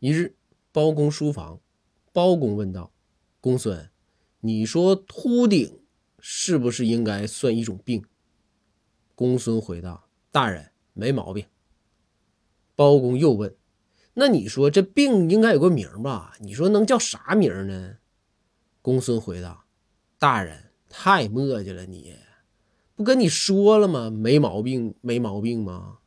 一日包公书房包公问道公孙你说秃顶是不是应该算一种病？公孙回道大人没毛病。包公又问那你说这病应该有个名吧？你说能叫啥名呢？公孙回道大人太磨叽了你不跟你说了吗？没毛病没毛病吗？